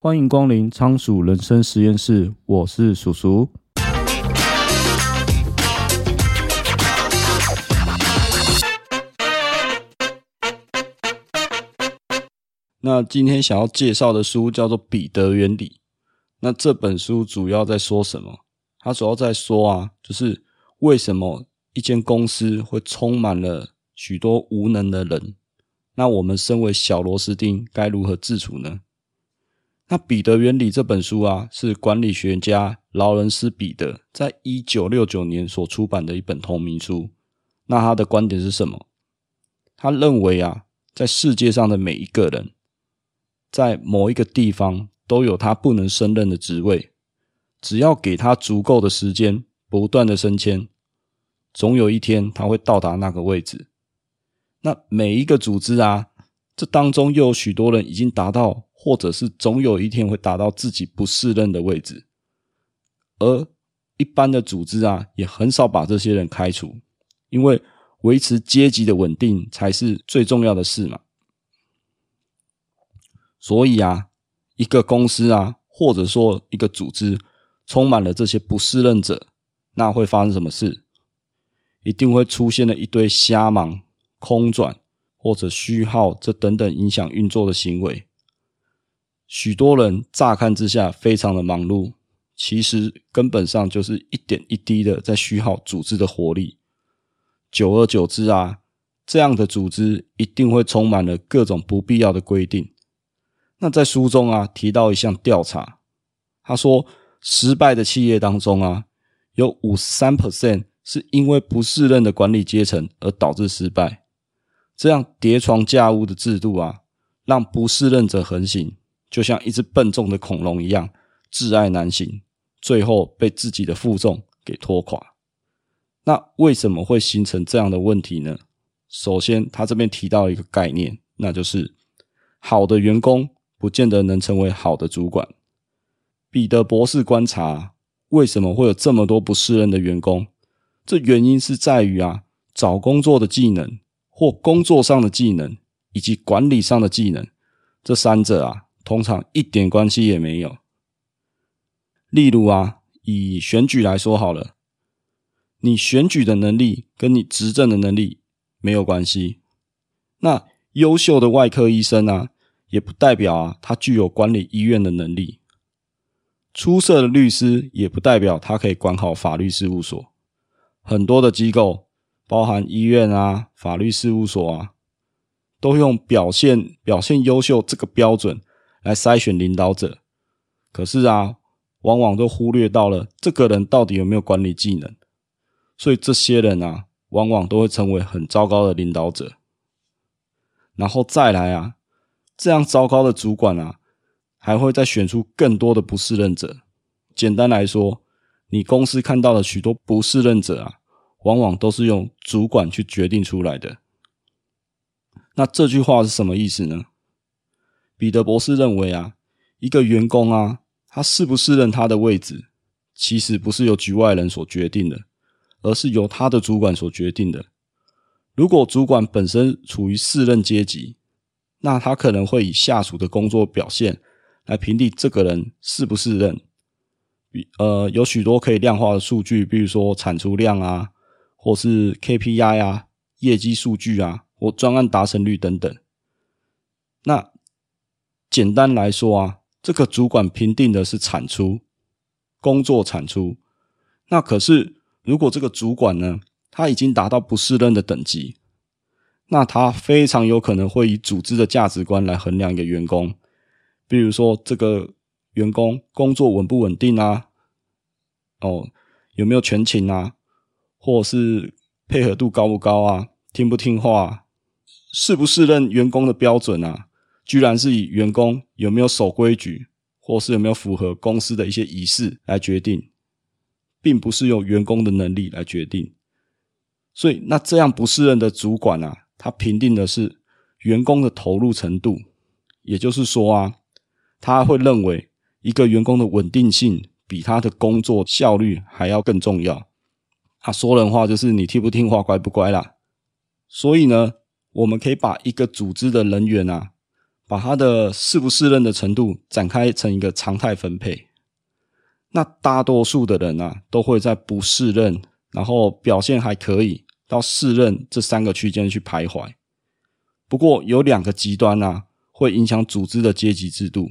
欢迎光临仓鼠人生实验室，我是鼠鼠。那今天想要介绍的书叫做《彼得原理》。那这本书主要在说什么？它主要在说啊，就是为什么一间公司会充满了许多无能的人？那我们身为小螺丝钉，该如何自处呢？那《彼得原理》这本书啊，是管理学家劳伦斯·彼得在一九六九年所出版的一本同名书。那他的观点是什么？他认为啊，在世界上的每一个人，在某一个地方都有他不能胜任的职位，只要给他足够的时间，不断的升迁，总有一天他会到达那个位置。那每一个组织啊，这当中又有许多人已经达到。或者是总有一天会达到自己不适任的位置，而一般的组织啊，也很少把这些人开除，因为维持阶级的稳定才是最重要的事嘛。所以啊，一个公司啊，或者说一个组织，充满了这些不适任者，那会发生什么事？一定会出现了一堆瞎忙、空转或者虚耗这等等影响运作的行为。许多人乍看之下非常的忙碌，其实根本上就是一点一滴的在虚耗组织的活力。久而久之啊，这样的组织一定会充满了各种不必要的规定。那在书中啊提到一项调查，他说失败的企业当中啊，有五十三 percent 是因为不适任的管理阶层而导致失败。这样叠床架屋的制度啊，让不适任者横行。就像一只笨重的恐龙一样，挚爱难行，最后被自己的负重给拖垮。那为什么会形成这样的问题呢？首先，他这边提到一个概念，那就是好的员工不见得能成为好的主管。彼得博士观察，为什么会有这么多不适任的员工？这原因是在于啊，找工作的技能或工作上的技能以及管理上的技能，这三者啊。通常一点关系也没有。例如啊，以选举来说好了，你选举的能力跟你执政的能力没有关系。那优秀的外科医生啊，也不代表啊他具有管理医院的能力。出色的律师也不代表他可以管好法律事务所。很多的机构，包含医院啊、法律事务所啊，都用表现表现优秀这个标准。来筛选领导者，可是啊，往往都忽略到了这个人到底有没有管理技能，所以这些人啊，往往都会成为很糟糕的领导者。然后再来啊，这样糟糕的主管啊，还会再选出更多的不适任者。简单来说，你公司看到的许多不适任者啊，往往都是用主管去决定出来的。那这句话是什么意思呢？彼得博士认为啊，一个员工啊，他适不适任他的位置，其实不是由局外人所决定的，而是由他的主管所决定的。如果主管本身处于适任阶级，那他可能会以下属的工作表现来评定这个人适不适任。比呃，有许多可以量化的数据，比如说产出量啊，或是 KPI 啊、业绩数据啊，或专案达成率等等。那简单来说啊，这个主管评定的是产出，工作产出。那可是，如果这个主管呢，他已经达到不适任的等级，那他非常有可能会以组织的价值观来衡量一个员工，比如说这个员工工作稳不稳定啊，哦，有没有全勤啊，或是配合度高不高啊，听不听话啊，适不适任员工的标准啊。居然是以员工有没有守规矩，或是有没有符合公司的一些仪式来决定，并不是用员工的能力来决定。所以，那这样不适任的主管啊，他评定的是员工的投入程度，也就是说啊，他会认为一个员工的稳定性比他的工作效率还要更重要。他说人话就是你听不听话，乖不乖啦。所以呢，我们可以把一个组织的人员啊。把他的适不适任的程度展开成一个常态分配。那大多数的人啊，都会在不适任，然后表现还可以，到适任这三个区间去徘徊。不过有两个极端啊，会影响组织的阶级制度，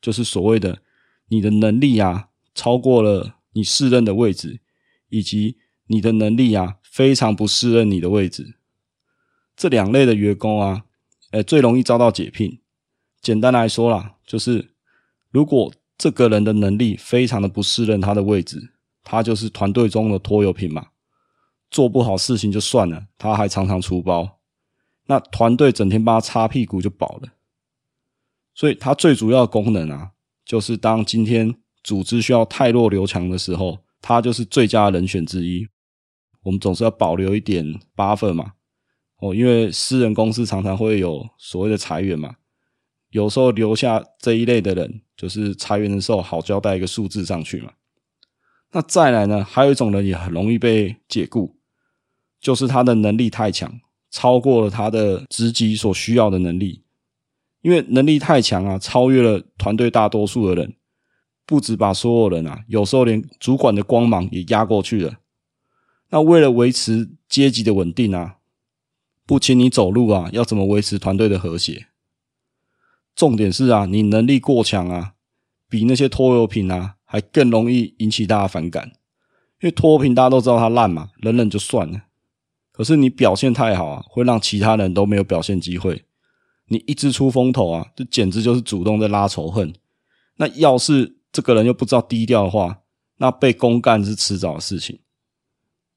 就是所谓的你的能力啊，超过了你适任的位置，以及你的能力啊，非常不适任你的位置。这两类的员工啊，诶，最容易遭到解聘。简单来说啦，就是如果这个人的能力非常的不适任他的位置，他就是团队中的拖油瓶嘛，做不好事情就算了，他还常常出包，那团队整天帮他擦屁股就饱了。所以，他最主要的功能啊，就是当今天组织需要太弱留强的时候，他就是最佳人选之一。我们总是要保留一点 buffer 嘛，哦，因为私人公司常常会有所谓的裁员嘛。有时候留下这一类的人，就是裁员的时候好交代一个数字上去嘛。那再来呢，还有一种人也很容易被解雇，就是他的能力太强，超过了他的职级所需要的能力。因为能力太强啊，超越了团队大多数的人，不止把所有人啊，有时候连主管的光芒也压过去了。那为了维持阶级的稳定啊，不请你走路啊，要怎么维持团队的和谐？重点是啊，你能力过强啊，比那些拖油瓶啊还更容易引起大家反感。因为拖油瓶大家都知道他烂嘛，忍忍就算了。可是你表现太好啊，会让其他人都没有表现机会。你一直出风头啊，这简直就是主动在拉仇恨。那要是这个人又不知道低调的话，那被公干是迟早的事情。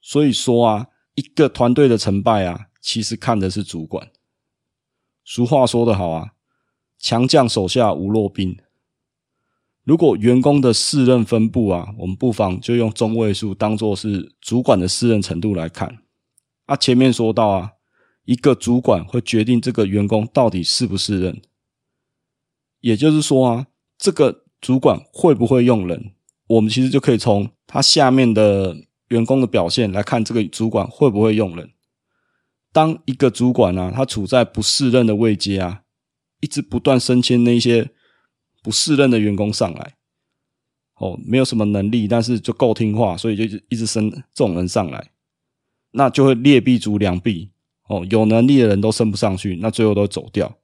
所以说啊，一个团队的成败啊，其实看的是主管。俗话说得好啊。强将手下无弱兵。如果员工的适任分布啊，我们不妨就用中位数当做是主管的适任程度来看。啊，前面说到啊，一个主管会决定这个员工到底适不适任。也就是说啊，这个主管会不会用人，我们其实就可以从他下面的员工的表现来看，这个主管会不会用人。当一个主管啊，他处在不适任的位阶啊。一直不断升迁那些不适任的员工上来，哦，没有什么能力，但是就够听话，所以就一直升这种人上来，那就会劣币逐良币，哦，有能力的人都升不上去，那最后都走掉，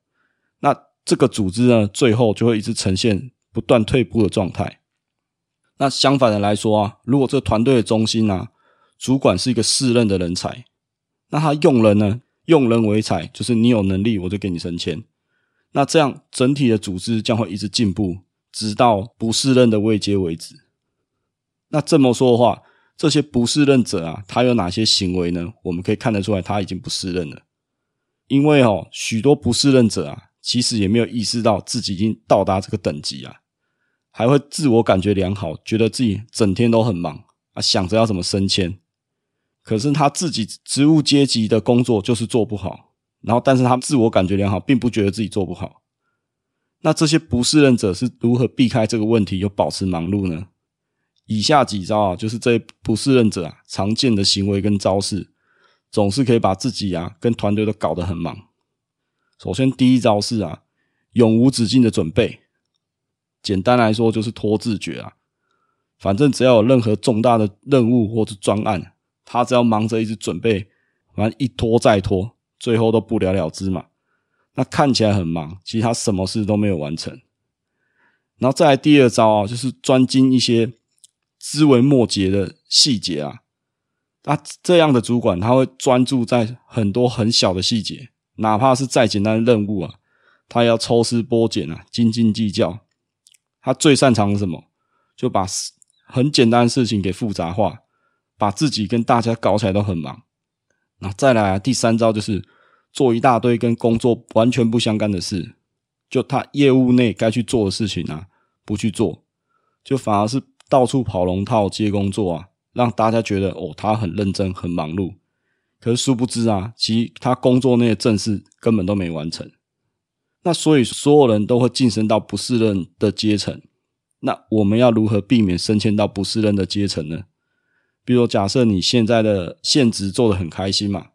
那这个组织呢，最后就会一直呈现不断退步的状态。那相反的来说啊，如果这团队的中心啊，主管是一个适任的人才，那他用人呢，用人为才，就是你有能力，我就给你升迁。那这样整体的组织将会一直进步，直到不适任的位阶为止。那这么说的话，这些不适任者啊，他有哪些行为呢？我们可以看得出来，他已经不适任了。因为哦，许多不适任者啊，其实也没有意识到自己已经到达这个等级啊，还会自我感觉良好，觉得自己整天都很忙啊，想着要怎么升迁。可是他自己职务阶级的工作就是做不好。然后，但是他自我感觉良好，并不觉得自己做不好。那这些不适任者是如何避开这个问题又保持忙碌呢？以下几招啊，就是这些不适任者啊常见的行为跟招式，总是可以把自己啊跟团队都搞得很忙。首先，第一招是啊，永无止境的准备。简单来说，就是拖字诀啊。反正只要有任何重大的任务或者专案，他只要忙着一直准备，反正一拖再拖。最后都不了了之嘛，那看起来很忙，其实他什么事都没有完成。然后再来第二招啊，就是专精一些枝微末节的细节啊。那这样的主管他会专注在很多很小的细节，哪怕是再简单的任务啊，他也要抽丝剥茧啊，斤斤计较。他最擅长什么？就把很简单的事情给复杂化，把自己跟大家搞起来都很忙。那再来啊，第三招就是做一大堆跟工作完全不相干的事，就他业务内该去做的事情啊，不去做，就反而是到处跑龙套接工作啊，让大家觉得哦，他很认真很忙碌，可是殊不知啊，其实他工作那些正事根本都没完成。那所以所有人都会晋升到不适任的阶层，那我们要如何避免升迁到不适任的阶层呢？比如假设你现在的现职做得很开心嘛，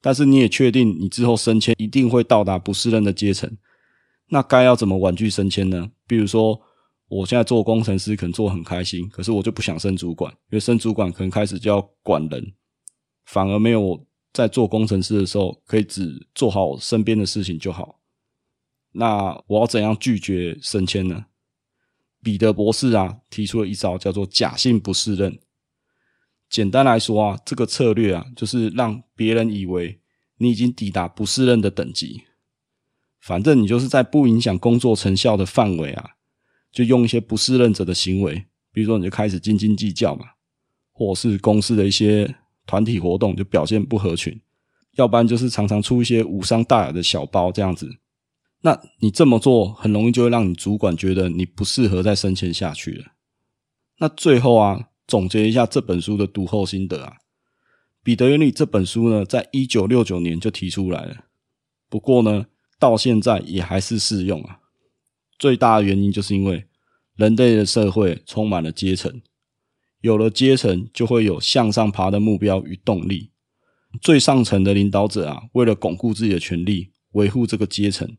但是你也确定你之后升迁一定会到达不适任的阶层，那该要怎么婉拒升迁呢？比如说，我现在做工程师可能做很开心，可是我就不想升主管，因为升主管可能开始就要管人，反而没有在做工程师的时候可以只做好身边的事情就好。那我要怎样拒绝升迁呢？彼得博士啊提出了一招叫做假性不适任。简单来说啊，这个策略啊就是让别人以为你已经抵达不适任的等级，反正你就是在不影响工作成效的范围啊。就用一些不适任者的行为，比如说你就开始斤斤计较嘛，或是公司的一些团体活动就表现不合群，要不然就是常常出一些无伤大雅的小包这样子。那你这么做很容易就会让你主管觉得你不适合再升迁下去了。那最后啊，总结一下这本书的读后心得啊，《彼得原理》这本书呢，在一九六九年就提出来了，不过呢，到现在也还是适用啊。最大的原因就是因为人类的社会充满了阶层，有了阶层就会有向上爬的目标与动力。最上层的领导者啊，为了巩固自己的权力，维护这个阶层，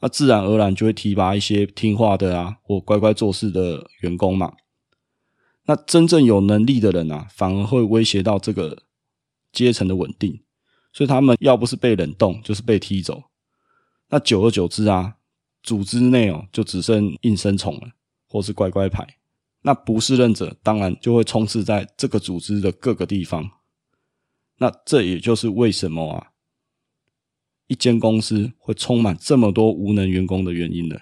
那自然而然就会提拔一些听话的啊或乖乖做事的员工嘛。那真正有能力的人啊，反而会威胁到这个阶层的稳定，所以他们要不是被冷冻，就是被踢走。那久而久之啊。组织内哦，就只剩应声虫了，或是乖乖牌。那不适任者当然就会充斥在这个组织的各个地方。那这也就是为什么啊，一间公司会充满这么多无能员工的原因呢。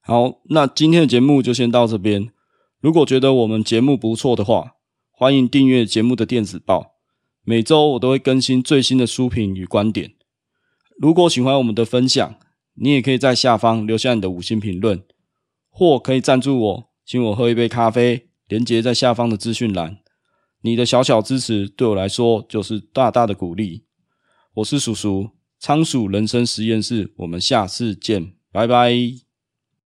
好，那今天的节目就先到这边。如果觉得我们节目不错的话，欢迎订阅节目的电子报，每周我都会更新最新的书评与观点。如果喜欢我们的分享，你也可以在下方留下你的五星评论，或可以赞助我，请我喝一杯咖啡，连接在下方的资讯栏。你的小小支持对我来说就是大大的鼓励。我是叔叔，仓鼠人生实验室，我们下次见，拜拜。